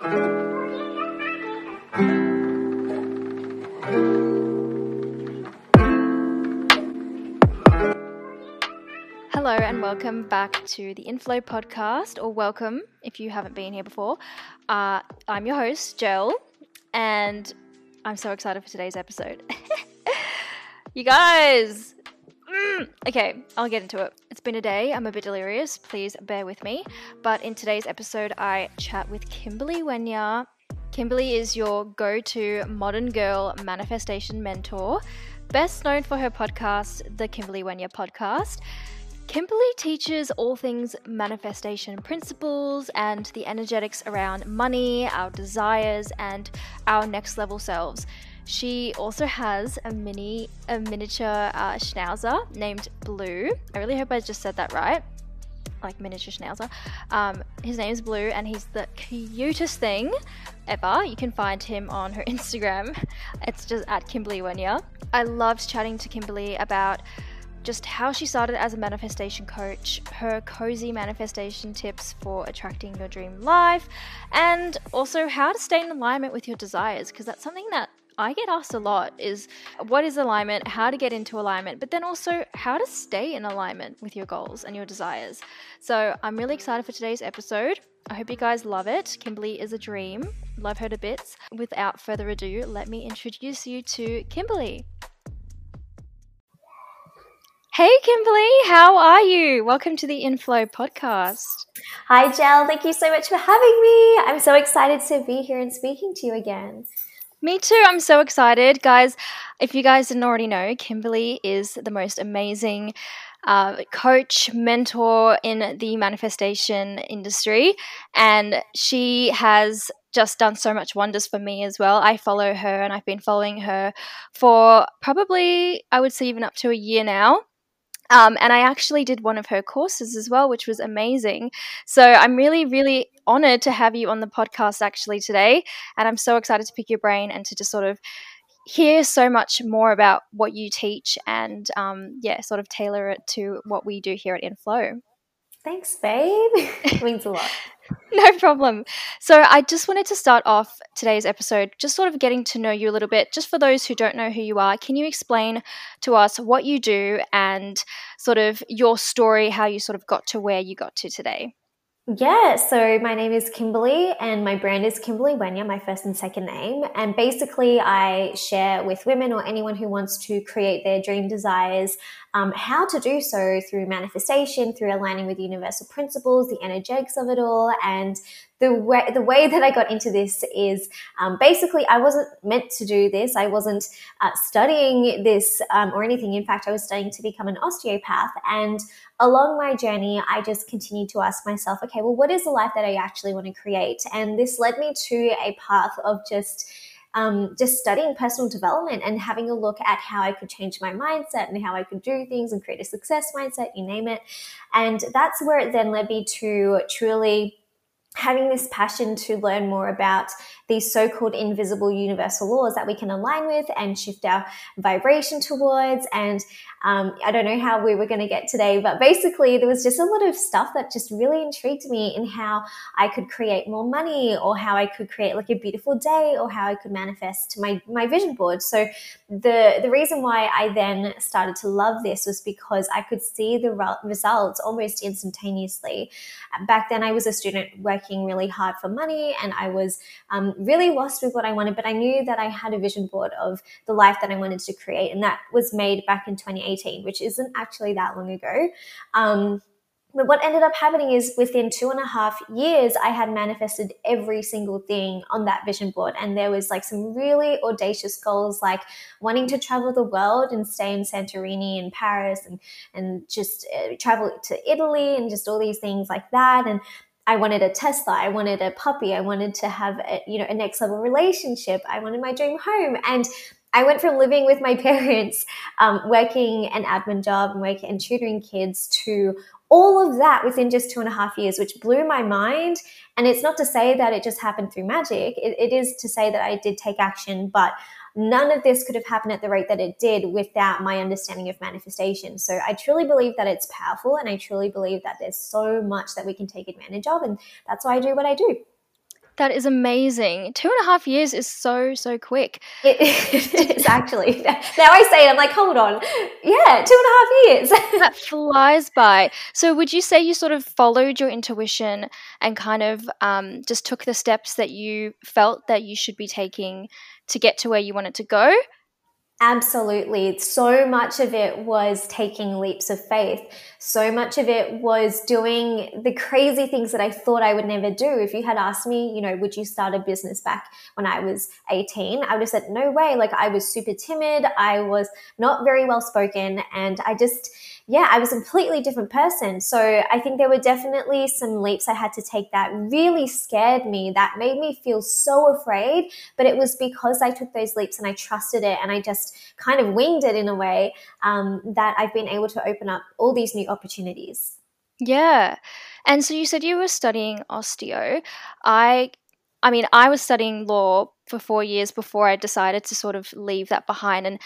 Hello, and welcome back to the Inflow podcast, or welcome if you haven't been here before. Uh, I'm your host, Jel, and I'm so excited for today's episode. you guys! Mm, okay, I'll get into it. Been a day. I'm a bit delirious. Please bear with me. But in today's episode, I chat with Kimberly Wenya. Kimberly is your go to modern girl manifestation mentor, best known for her podcast, the Kimberly Wenya Podcast. Kimberly teaches all things manifestation principles and the energetics around money, our desires, and our next level selves. She also has a mini, a miniature uh, schnauzer named Blue. I really hope I just said that right. Like miniature schnauzer. Um, his is Blue, and he's the cutest thing ever. You can find him on her Instagram. It's just at Kimberly Wenya. I loved chatting to Kimberly about just how she started as a manifestation coach, her cozy manifestation tips for attracting your dream life, and also how to stay in alignment with your desires, because that's something that I get asked a lot is what is alignment, how to get into alignment, but then also how to stay in alignment with your goals and your desires. So I'm really excited for today's episode. I hope you guys love it. Kimberly is a dream. Love her to bits. Without further ado, let me introduce you to Kimberly. Hey, Kimberly, how are you? Welcome to the Inflow podcast. Hi, Jel. Thank you so much for having me. I'm so excited to be here and speaking to you again. Me too. I'm so excited. Guys, if you guys didn't already know, Kimberly is the most amazing uh, coach, mentor in the manifestation industry. And she has just done so much wonders for me as well. I follow her and I've been following her for probably, I would say, even up to a year now. Um, and I actually did one of her courses as well, which was amazing. So I'm really, really honored to have you on the podcast actually today. And I'm so excited to pick your brain and to just sort of hear so much more about what you teach and, um, yeah, sort of tailor it to what we do here at Inflow. Thanks, babe. it means a lot. no problem. So, I just wanted to start off today's episode just sort of getting to know you a little bit. Just for those who don't know who you are, can you explain to us what you do and sort of your story, how you sort of got to where you got to today? Yeah, so my name is Kimberly and my brand is Kimberly Wenya, my first and second name. And basically, I share with women or anyone who wants to create their dream desires um, how to do so through manifestation, through aligning with universal principles, the energetics of it all, and the way the way that I got into this is um, basically I wasn't meant to do this. I wasn't uh, studying this um, or anything. In fact, I was studying to become an osteopath, and along my journey, I just continued to ask myself, okay, well, what is the life that I actually want to create? And this led me to a path of just um, just studying personal development and having a look at how I could change my mindset and how I could do things and create a success mindset, you name it. And that's where it then led me to truly having this passion to learn more about these so-called invisible universal laws that we can align with and shift our vibration towards. And um, i don't know how we were going to get today but basically there was just a lot of stuff that just really intrigued me in how i could create more money or how i could create like a beautiful day or how i could manifest my, my vision board. So the the reason why i then started to love this was because i could see the results almost instantaneously. Back then i was a student working really hard for money and i was um, really lost with what I wanted, but I knew that I had a vision board of the life that I wanted to create. And that was made back in 2018, which isn't actually that long ago. Um, but what ended up happening is within two and a half years, I had manifested every single thing on that vision board. And there was like some really audacious goals, like wanting to travel the world and stay in Santorini and Paris and, and just uh, travel to Italy and just all these things like that. And I wanted a Tesla. I wanted a puppy. I wanted to have a, you know, a next level relationship. I wanted my dream home. And I went from living with my parents, um, working an admin job and working and tutoring kids to all of that within just two and a half years, which blew my mind. And it's not to say that it just happened through magic. it, it is to say that I did take action, but none of this could have happened at the rate that it did without my understanding of manifestation. So I truly believe that it's powerful and I truly believe that there's so much that we can take advantage of. And that's why I do what I do. That is amazing. Two and a half years is so, so quick. It is actually. Now I say it, I'm like, hold on. Yeah, two and a half years. that flies by. So, would you say you sort of followed your intuition and kind of um, just took the steps that you felt that you should be taking to get to where you wanted to go? Absolutely. So much of it was taking leaps of faith. So much of it was doing the crazy things that I thought I would never do. If you had asked me, you know, would you start a business back when I was 18? I would have said, no way. Like I was super timid. I was not very well spoken. And I just, yeah, I was a completely different person. So I think there were definitely some leaps I had to take that really scared me, that made me feel so afraid. But it was because I took those leaps and I trusted it and I just kind of winged it in a way um, that I've been able to open up all these new opportunities. Yeah. And so you said you were studying osteo. I I mean, I was studying law for 4 years before I decided to sort of leave that behind and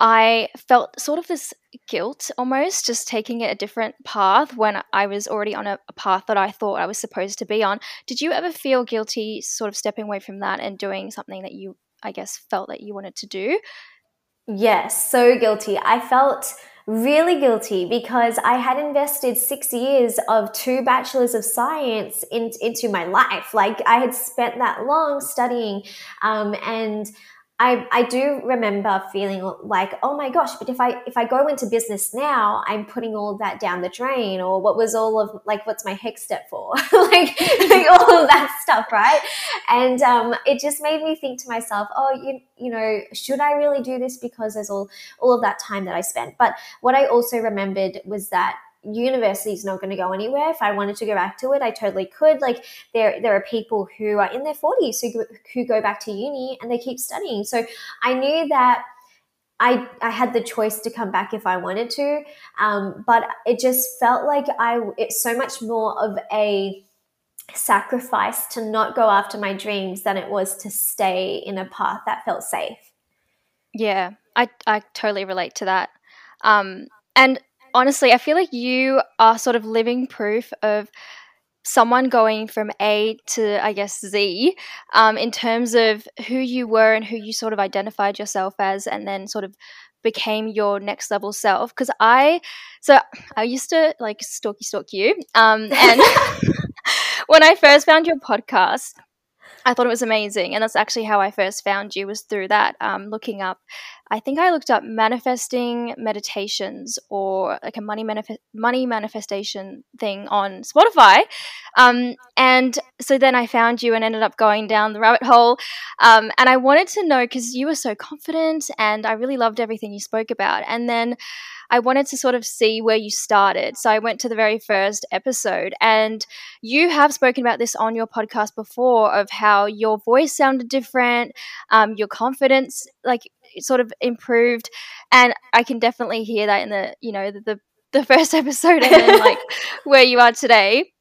I felt sort of this guilt almost just taking it a different path when I was already on a, a, path that I thought I was supposed to be on. Did you ever feel guilty sort of stepping away from that and doing something that you, I guess, felt that you wanted to do? Yes, so guilty. I felt really guilty because I had invested six years of two bachelors of science in, into my life. Like I had spent that long studying, um, and I, I do remember feeling like, oh my gosh, but if I if I go into business now, I'm putting all that down the drain, or what was all of like what's my HECS debt for, like, like, all of that stuff, right? And um, it just made me think to myself, oh, you you know, should I really do this because there's all all of that time that I spent? But what I also remembered was that university is not going to go anywhere. If I wanted to go back to it, I totally could. Like there, there are people who are in their forties who who go back to uni and they keep studying. So I knew that. I, I had the choice to come back if I wanted to, um, but it just felt like I it's so much more of a sacrifice to not go after my dreams than it was to stay in a path that felt safe. Yeah, I I totally relate to that. Um, and honestly, I feel like you are sort of living proof of someone going from A to, I guess, Z um, in terms of who you were and who you sort of identified yourself as, and then sort of became your next level self. Because I, so I used to like stalky stalk you. Um, and when I first found your podcast, I thought it was amazing, and that's actually how I first found you was through that, um, looking up. I think I looked up manifesting meditations or like a money money manifestation thing on Spotify, um, and so then I found you and ended up going down the rabbit hole. Um, and I wanted to know because you were so confident, and I really loved everything you spoke about, and then. I wanted to sort of see where you started. So I went to the very first episode, and you have spoken about this on your podcast before of how your voice sounded different, um, your confidence like sort of improved, and I can definitely hear that in the you know the the, the first episode and then like where you are today.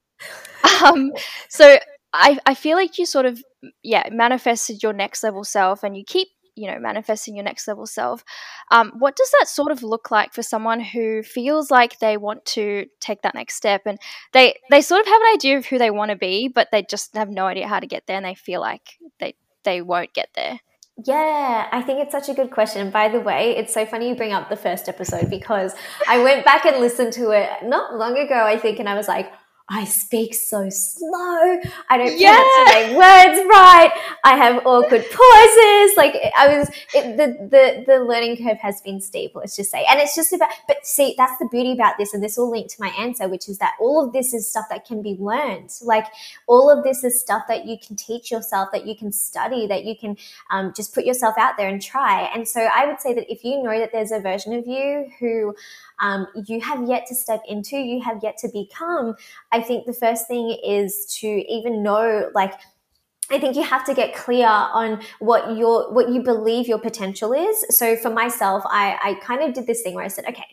Um, so I I feel like you sort of yeah manifested your next level self, and you keep you know manifesting your next level self. Um, what does that sort of look like for someone who feels like they want to take that next step? And they they sort of have an idea of who they want to be but they just have no idea how to get there and they feel like they they won't get there yeah, I think it's such a good question. By the way, it's so funny you bring up the first episode because I went back and listened to it not long ago, I think, and I was like, I speak so slow. I don't yeah. pronounce my words right. I have awkward pauses. Like I was, it, the the the learning curve has been steep. Let's just say, and it's just about. But see, that's the beauty about this, and this will link to my answer, which is that all of this is stuff that can be learned. Like all of this is stuff that you can teach yourself, that you can study, that you can um, just put yourself out there and try. And so I would say that if you know that there's a version of you who um, you have yet to step into, you have yet to become, I think the first thing is to even know, like, I think you have to get clear on what your what you believe your potential is. So for myself, I, I kind of did this thing where I said, okay,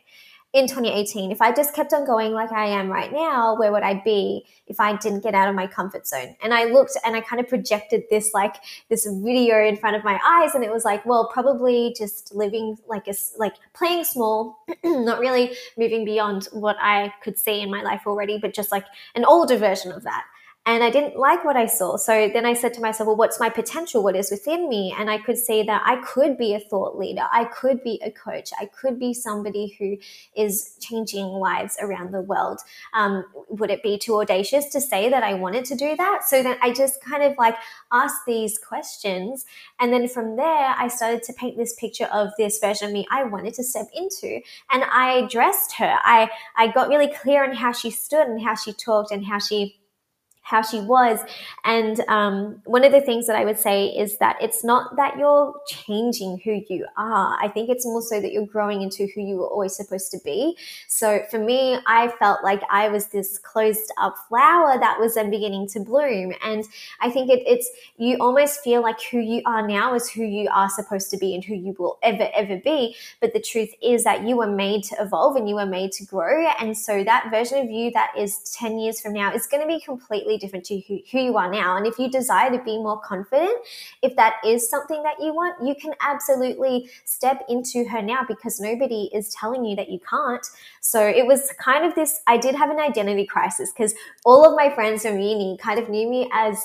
in 2018, if I just kept on going like I am right now, where would I be if I didn't get out of my comfort zone? And I looked and I kind of projected this like this video in front of my eyes, and it was like, well, probably just living like a like playing small, not really moving beyond what I could see in my life already, but just like an older version of that. And I didn't like what I saw. So then I said to myself, well, what's my potential? What is within me? And I could see that I could be a thought leader. I could be a coach. I could be somebody who is changing lives around the world. Um, would it be too audacious to say that I wanted to do that? So then I just kind of like asked these questions. And then from there, I started to paint this picture of this version of me I wanted to step into. And I dressed her. I, I got really clear on how she stood and how she talked and how she how she was. And um, one of the things that I would say is that it's not that you're changing who you are. I think it's more so that you're growing into who you were always supposed to be. So for me, I felt like I was this closed up flower that was then beginning to bloom. And I think it, it's, you almost feel like who you are now is who you are supposed to be and who you will ever, ever be. But the truth is that you were made to evolve and you were made to grow. And so that version of you that is 10 years from now is going to be completely different to who, who you are now. And if you desire to be more confident, if that is something that you want, you can absolutely step into her now because nobody is telling you that you can't. So it was kind of this, I did have an identity crisis because all of my friends from uni kind of knew me as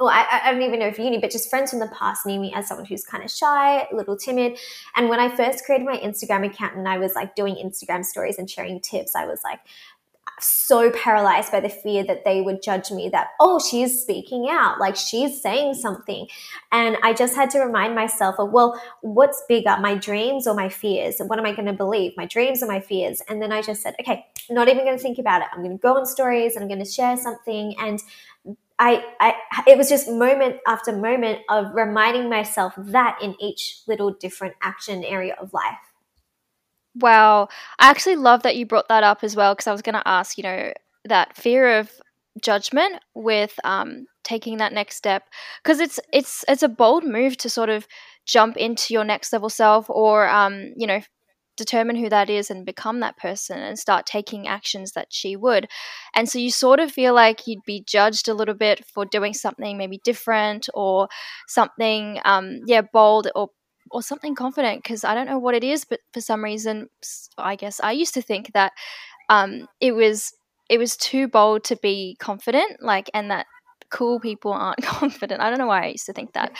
well, I, I, don't even know if uni, but just friends from the past knew me as someone who's kind of shy, a little timid. And when I first created my Instagram account and I was like doing Instagram stories and sharing tips, I was like, so paralyzed by the fear that they would judge me that, oh, she's speaking out, like she's saying something. And I just had to remind myself of, well, what's bigger, my dreams or my fears? What am I going to believe, my dreams or my fears? And then I just said, okay, I'm not even going to think about it. I'm going to go on stories and I'm going to share something. And I, I, it was just moment after moment of reminding myself that in each little different action area of life. Wow. I actually love that you brought that up as well because I was going to ask, you know, that fear of judgment with um, taking that next step because it's it's it's a bold move to sort of jump into your next level self or um, you know determine who that is and become that person and start taking actions that she would. And so you sort of feel like you'd be judged a little bit for doing something maybe different or something um yeah bold or or something confident because I don't know what it is, but for some reason, I guess I used to think that um, it was it was too bold to be confident, like, and that cool people aren't confident. I don't know why I used to think that.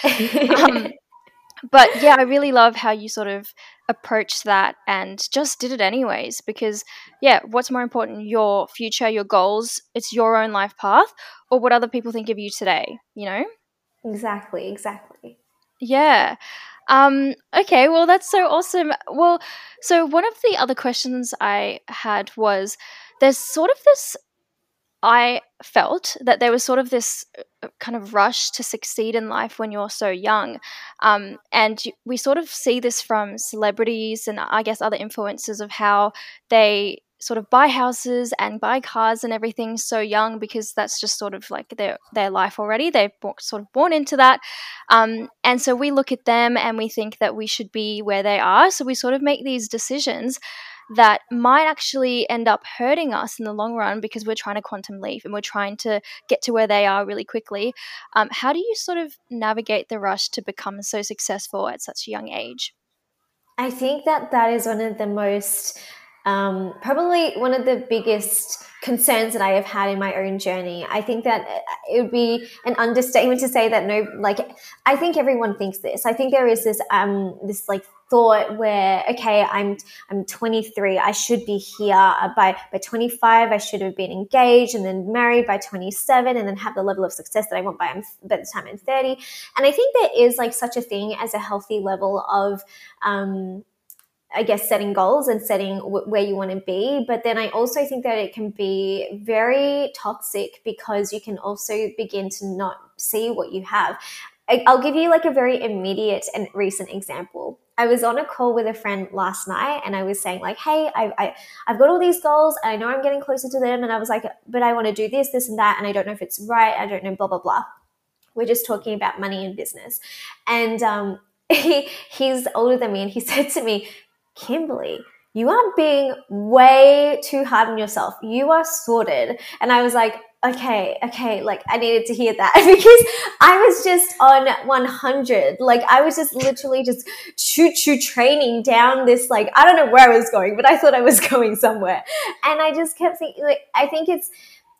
um, but yeah, I really love how you sort of approached that and just did it anyways. Because yeah, what's more important, your future, your goals, it's your own life path, or what other people think of you today, you know? Exactly, exactly. Yeah. Um, okay, well, that's so awesome. Well, so one of the other questions I had was there's sort of this, I felt that there was sort of this uh, kind of rush to succeed in life when you're so young. Um, and we sort of see this from celebrities and I guess other influences of how they sort of buy houses and buy cars and everything so young because that's just sort of like their their life already. They're sort of born into that, um, and so we look at them and we think that we should be where they are. So we sort of make these decisions that might actually end up hurting us in the long run because we're trying to quantum leap and we're trying to get to where they are really quickly. Um, how do you sort of navigate the rush to become so successful at such a young age? I think that that is one of the most um, probably one of the biggest concerns that I have had in my own journey. I think that it would be an understatement to say that no, like I think everyone thinks this. I think there is this um this like thought where okay, I'm I'm 23, I should be here uh, by by 25. I should have been engaged and then married by 27, and then have the level of success that I want by by the time I'm 30. And I think there is like such a thing as a healthy level of um I guess setting goals and setting w- where you want to be. But then I also think that it can be very toxic because you can also begin to not see what you have. I, I'll give you like a very immediate and recent example. I was on a call with a friend last night and I was saying like, Hey, I, I, I've got all these goals and I know I'm getting closer to them. And I was like, but I want to do this, this and that. And I don't know if it's right. I don't know, blah, blah, blah. We're just talking about money and business. And, um, he, he's older than me and he said to me, Kimberly, you are being way too hard on yourself. You are sorted. And I was like, okay, okay, like I needed to hear that because I was just on 100. Like I was just literally just choo choo training down this, like, I don't know where I was going, but I thought I was going somewhere. And I just kept thinking, like, I think it's,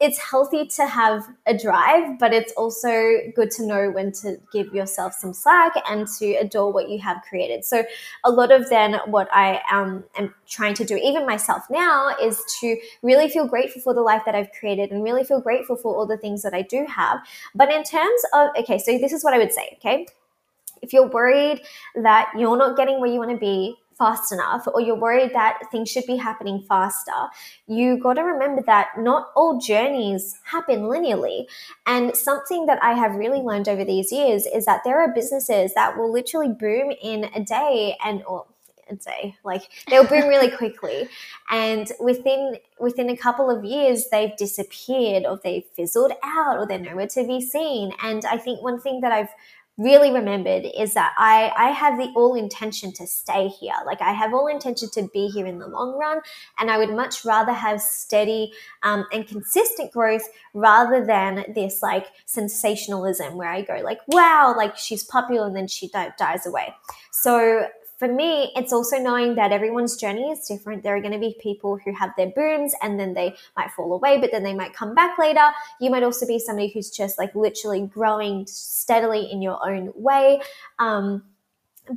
it's healthy to have a drive, but it's also good to know when to give yourself some slack and to adore what you have created. So, a lot of then what I um, am trying to do, even myself now, is to really feel grateful for the life that I've created and really feel grateful for all the things that I do have. But in terms of, okay, so this is what I would say, okay? If you're worried that you're not getting where you want to be, fast enough or you're worried that things should be happening faster, you got to remember that not all journeys happen linearly. And something that I have really learned over these years is that there are businesses that will literally boom in a day and or a day like they'll boom really quickly and within within a couple of years they've disappeared or they've fizzled out or they're nowhere to be seen and i think one thing that i've really remembered is that I, I have the all intention to stay here. Like I have all intention to be here in the long run. And I would much rather have steady um, and consistent growth rather than this like sensationalism where I go like, wow, like she's popular and then she dies away. So for me, it's also knowing that everyone's journey is different. There are going to be people who have their booms and then they might fall away, but then they might come back later. You might also be somebody who's just like literally growing steadily in your own way. Um,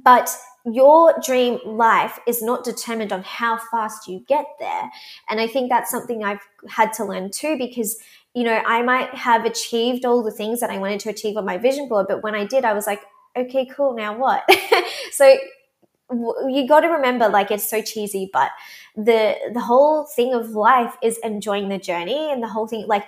but your dream life is not determined on how fast you get there. And I think that's something I've had to learn too because you know, I might have achieved all the things that I wanted to achieve on my vision board, but when I did, I was like, okay, cool, now what? so you got to remember like it's so cheesy but the the whole thing of life is enjoying the journey and the whole thing like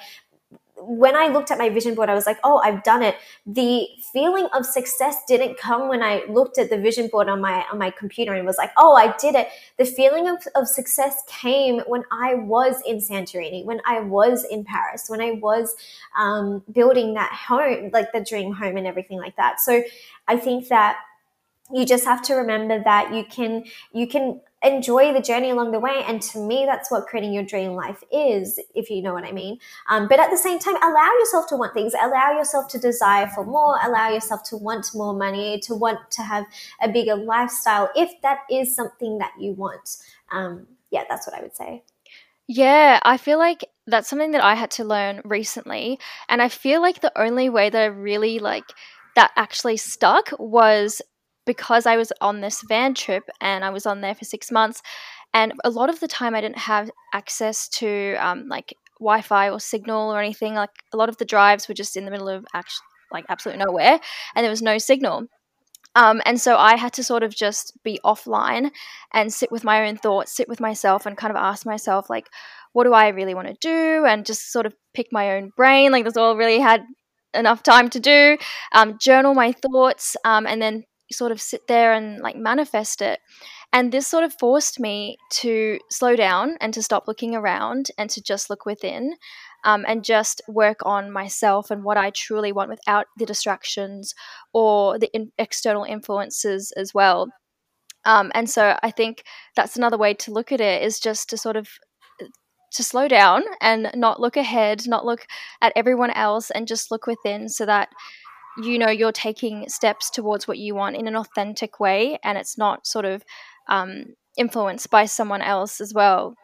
when I looked at my vision board, I was like, oh, I've done it. The feeling of success didn't come when I looked at the vision board on my on my computer and was like, oh, I did it. The feeling of, of success came when I was in Santorini, when I was in Paris, when I was um, building that home, like the dream home and everything like that. So I think that you just have to remember that you can you can enjoy the journey along the way and to me that's what creating your dream life is if you know what i mean. Um, but at the same time allow yourself to want things allow yourself to desire for more allow yourself to want more money to want to have a bigger lifestyle if that is something that you want. Um, yeah that's what i would say. Yeah i feel like that's something that i had to learn recently and i feel like the only way that i really like that actually stuck was because I was on this van trip and I was on there for six months, and a lot of the time I didn't have access to um, like Wi-Fi or signal or anything. Like a lot of the drives were just in the middle of actually like absolutely nowhere, and there was no signal. Um, and so I had to sort of just be offline and sit with my own thoughts, sit with myself, and kind of ask myself like, what do I really want to do, and just sort of pick my own brain. Like that's all really had enough time to do. Um, journal my thoughts, um, and then sort of sit there and like manifest it. And this sort of forced me to slow down and to stop looking around and to just look within um, and just work on myself and what I truly want without the distractions or the in- external influences as well. Um, and so I think that's another way to look at it is just to sort of uh, to slow down and not look ahead, not look at everyone else, and just look within so that you know you're taking steps towards what you want in an authentic way and it's not sort of um, influenced by someone else as well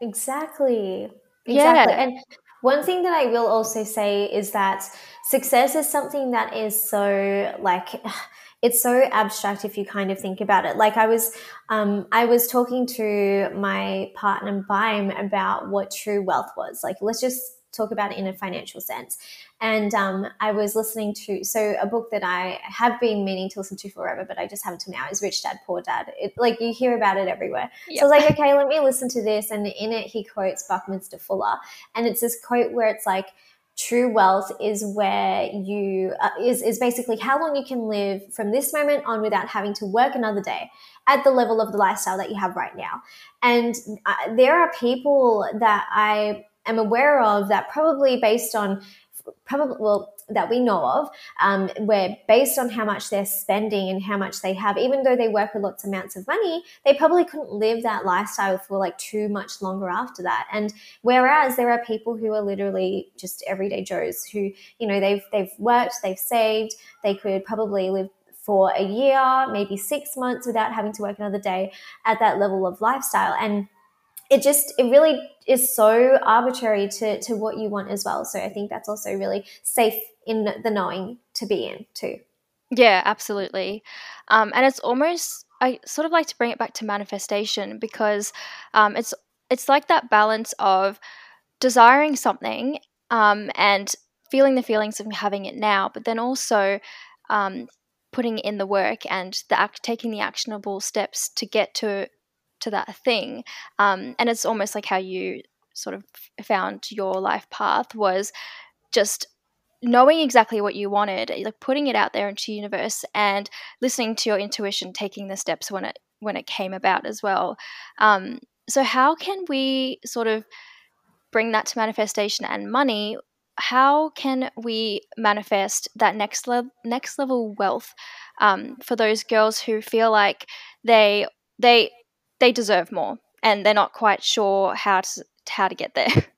exactly exactly yeah. and one thing that i will also say is that success is something that is so like it's so abstract if you kind of think about it. Like I was, um, I was talking to my partner Bime about what true wealth was. Like let's just talk about it in a financial sense. And um, I was listening to so a book that I have been meaning to listen to forever, but I just haven't to now is Rich Dad Poor Dad. It, like you hear about it everywhere. Yep. So I was like, okay, let me listen to this. And in it, he quotes Buckminster Fuller, and it's this quote where it's like true wealth is where you uh, is is basically how long you can live from this moment on without having to work another day at the level of the lifestyle that you have right now and uh, there are people that i am aware of that probably based on probably well that we know of um, where based on how much they're spending and how much they have even though they work with lots of amounts of money they probably couldn't live that lifestyle for like too much longer after that. And whereas there are people who are literally just everyday joes who you know they've they've worked they've saved they could probably live for a year maybe six months without having to work another day at that level of lifestyle. And it just it really is so arbitrary to to what you want as well. So i think that's also really safe in the knowing to be in too. Yeah absolutely. Um, and it's almost i sort of like to bring it back to manifestation because um, it's it's like that balance of desiring something um, and feeling the feelings of having it now but then also um, putting in the work and the act, taking the actionable steps to get to to that thing. Um, and it's almost like how you sort of found your life path was just knowing exactly what you wanted, like putting it out there into the universe and listening to your intuition, taking the steps when it when it came about as well. Um, so how can we sort of bring that to manifestation and money how can we manifest that next level next level wealth um, for those girls who feel like they they they deserve more and they're not quite sure how to how to get there.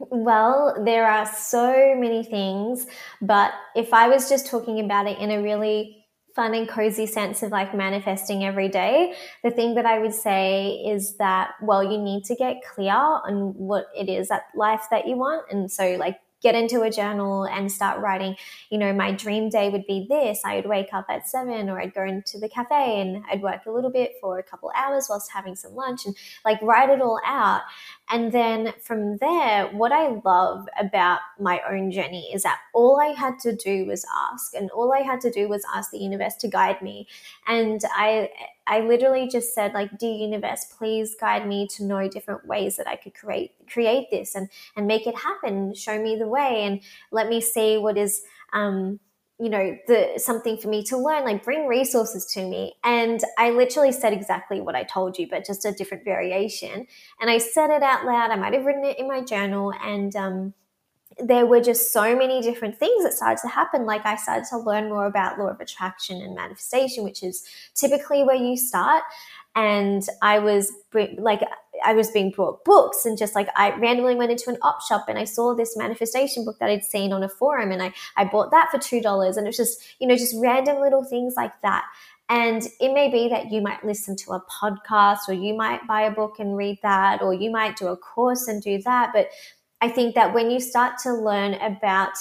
Well there are so many things but if i was just talking about it in a really fun and cozy sense of like manifesting every day the thing that i would say is that well you need to get clear on what it is that life that you want and so like get into a journal and start writing, you know, my dream day would be this. I would wake up at seven or I'd go into the cafe and I'd work a little bit for a couple hours whilst having some lunch and like write it all out. And then from there, what I love about my own journey is that all I had to do was ask, and all I had to do was ask the universe to guide me. And I, I literally just said, like, dear universe, please guide me to know different ways that I could create create this and and make it happen. Show me the way, and let me see what is um, you know the something for me to learn like bring resources to me and i literally said exactly what i told you but just a different variation and i said it out loud i might have written it in my journal and um, there were just so many different things that started to happen. Like I started to learn more about law of attraction and manifestation, which is typically where you start. And I was like, I was being brought books and just like I randomly went into an op shop and I saw this manifestation book that I'd seen on a forum and I, I bought that for $2. And it was just, you know, just random little things like that. And it may be that you might listen to a podcast or you might buy a book and read that, or you might do a course and do that. But I think that when you start to learn about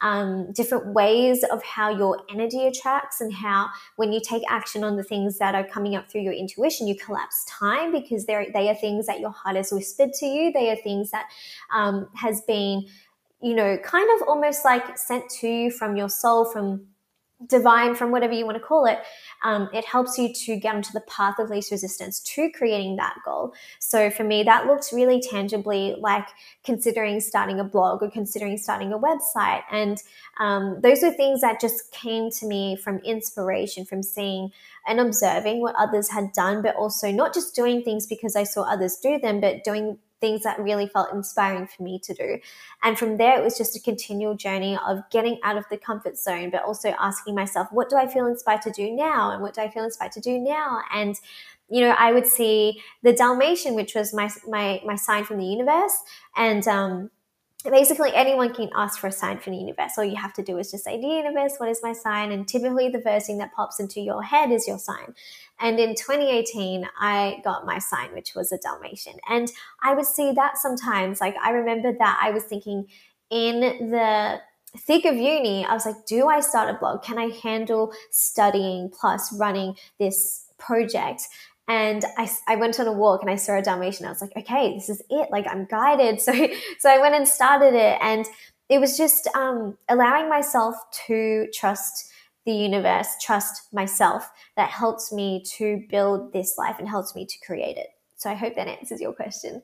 um, different ways of how your energy attracts and how when you take action on the things that are coming up through your intuition, you collapse time because they are things that your heart has whispered to you. They are things that um, has been, you know, kind of almost like sent to you from your soul, from divine, from whatever you want to call it, um, it helps you to get onto the path of least resistance to creating that goal. So for me, that looks really tangibly like considering starting a blog or considering starting a website. And um, those are things that just came to me from inspiration, from seeing and observing what others had done, but also not just doing things because I saw others do them, but doing things that really felt inspiring for me to do. And from there, it was just a continual journey of getting out of the comfort zone, but also asking myself, what do I feel inspired to do now? And what do I feel inspired to do now? And you know, I would see the Dalmatian, which was my my my sign from the universe, and um, basically anyone can ask for a sign from the universe. All you have to do is just say, Dear universe, what is my sign? And typically the first thing that pops into your head is your sign. And in 2018, I got my sign, which was a Dalmatian. And I would see that sometimes. Like I remember that I was thinking in the thick of uni, I was like, do I start a blog? Can I handle studying plus running this project? And I, I went on a walk and I saw a Dalmatian. I was like, okay, this is it. Like I'm guided. So, so I went and started it. And it was just um, allowing myself to trust the universe, trust myself that helps me to build this life and helps me to create it. So I hope that answers your question.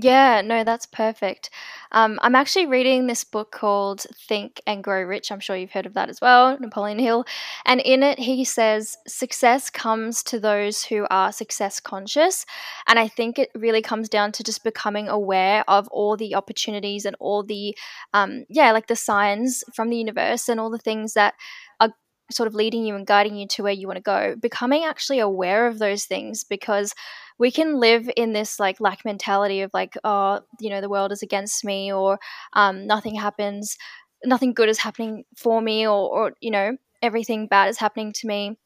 Yeah, no, that's perfect. Um, I'm actually reading this book called Think and Grow Rich. I'm sure you've heard of that as well, Napoleon Hill. And in it, he says success comes to those who are success conscious. And I think it really comes down to just becoming aware of all the opportunities and all the, um, yeah, like the signs from the universe and all the things that are sort of leading you and guiding you to where you want to go. Becoming actually aware of those things because we can live in this like lack mentality of like oh you know the world is against me or um, nothing happens nothing good is happening for me or, or you know everything bad is happening to me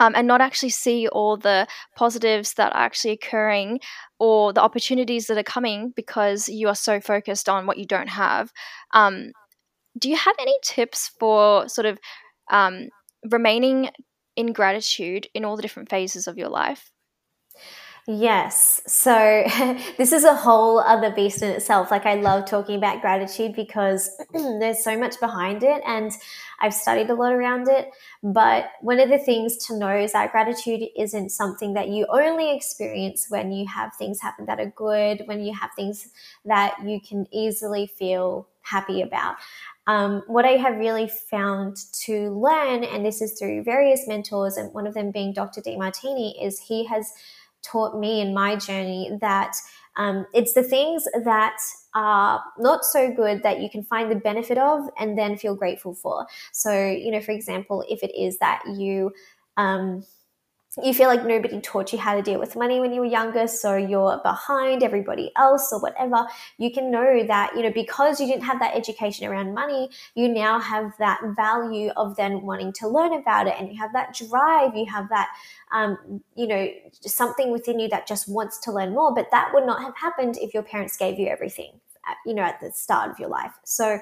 um, and not actually see all the positives that are actually occurring or the opportunities that are coming because you are so focused on what you don't have. Um, do you have any tips for sort of um, remaining in gratitude in all the different phases of your life? Yes. So this is a whole other beast in itself. Like I love talking about gratitude because there's so much behind it and I've studied a lot around it. But one of the things to know is that gratitude isn't something that you only experience when you have things happen that are good, when you have things that you can easily feel happy about. Um, what I have really found to learn, and this is through various mentors, and one of them being Dr. Demartini, is he has taught me in my journey that um, it's the things that are not so good that you can find the benefit of and then feel grateful for. So, you know, for example, if it is that you, um, you feel like nobody taught you how to deal with money when you were younger, so you're behind everybody else or whatever, you can know that, you know, because you didn't have that education around money, you now have that value of then wanting to learn about it and you have that drive, you have that, um, you know, something within you that just wants to learn more. But that would not have happened if your parents gave you everything. You know, at the start of your life. So,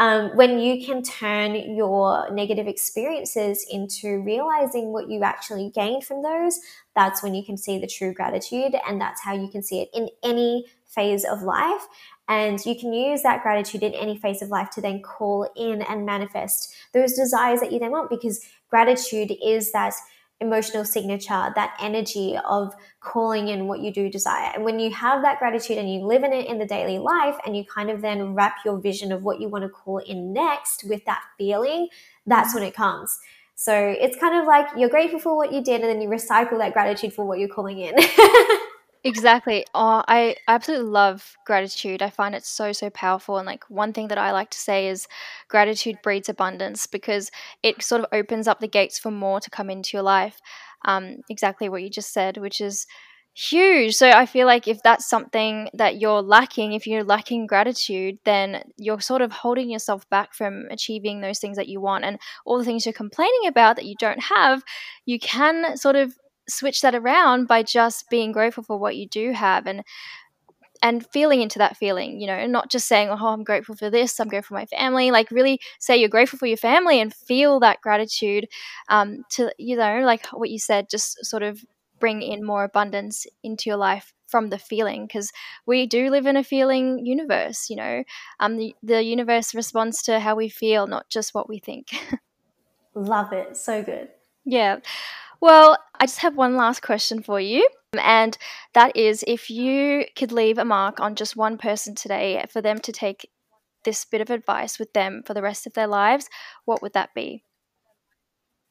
um, when you can turn your negative experiences into realizing what you actually gained from those, that's when you can see the true gratitude. And that's how you can see it in any phase of life. And you can use that gratitude in any phase of life to then call in and manifest those desires that you then want because gratitude is that emotional signature, that energy of calling in what you do desire. And when you have that gratitude and you live in it in the daily life and you kind of then wrap your vision of what you want to call in next with that feeling, that's when it comes. So it's kind of like you're grateful for what you did and then you recycle that gratitude for what you're calling in. Exactly. Oh, I absolutely love gratitude. I find it so, so powerful. And like one thing that I like to say is gratitude breeds abundance because it sort of opens up the gates for more to come into your life. Um, exactly what you just said, which is huge. So I feel like if that's something that you're lacking, if you're lacking gratitude, then you're sort of holding yourself back from achieving those things that you want. And all the things you're complaining about that you don't have, you can sort of switch that around by just being grateful for what you do have and and feeling into that feeling, you know, and not just saying, oh, I'm grateful for this, I'm grateful for my family. Like, really say you're grateful for your family and feel that gratitude um, to, you know, like what you said, just sort of bring in more abundance into your life from the feeling because we do live in a feeling universe, you know. Um, the, the universe responds to how we feel, not just what we think. Love it. So good. Yeah. Well, I just have one last question for you. And that is if you could leave a mark on just one person today for them to take this bit of advice with them for the rest of their lives, what would that be?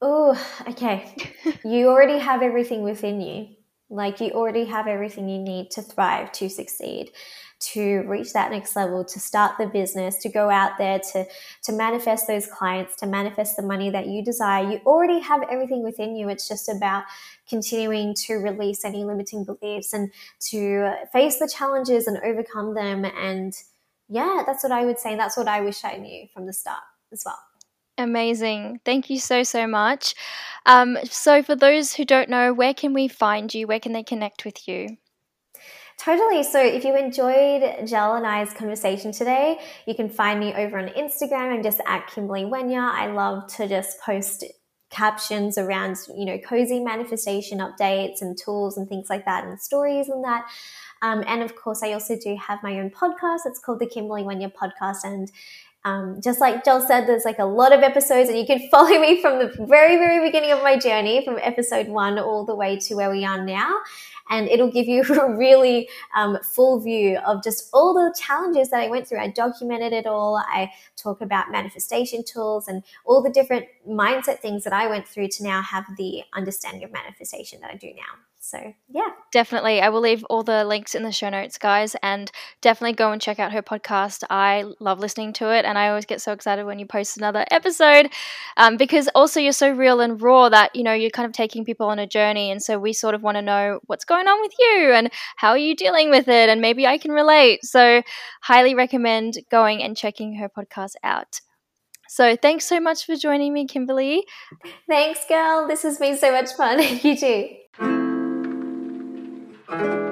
Oh, okay. you already have everything within you. Like you already have everything you need to thrive, to succeed to reach that next level, to start the business, to go out there, to, to manifest those clients, to manifest the money that you desire. You already have everything within you. It's just about continuing to release any limiting beliefs and to face the challenges and overcome them. And yeah, that's what I would say. That's what I wish I knew from the start as well. Amazing. Thank you so, so much. Um, so, for those who don't know, where can we find you? Where can they connect with you? Totally. So if you enjoyed Jel and I's conversation today, you can find me over on Instagram. I'm just at Kimberly Wenya. I love to just post captions around, you know, cozy manifestation updates and tools and things like that and stories and that. Um, and of course, I also do have my own podcast. It's called the Kimberly Wenya Podcast. And um, just like Jel said, there's like a lot of episodes, and you can follow me from the very, very beginning of my journey, from episode one all the way to where we are now and it'll give you a really um, full view of just all the challenges that I went through. I documented it all. I talk about manifestation tools and all the different mindset things that I went through to now have the understanding of manifestation that I do now. So, yeah. Definitely. I will leave all the links in the show notes, guys, and definitely go and check out her podcast. I love listening to it, and I always get so excited when you post another episode um, because also you're so real and raw that, you know, you're kind of taking people on a journey. And so we sort of want to know what's going on with you and how are you dealing with it, and maybe I can relate. So, highly recommend going and checking her podcast out. So thanks so much for joining me, Kimberly. Thanks, girl. This has been so much fun. you too thank you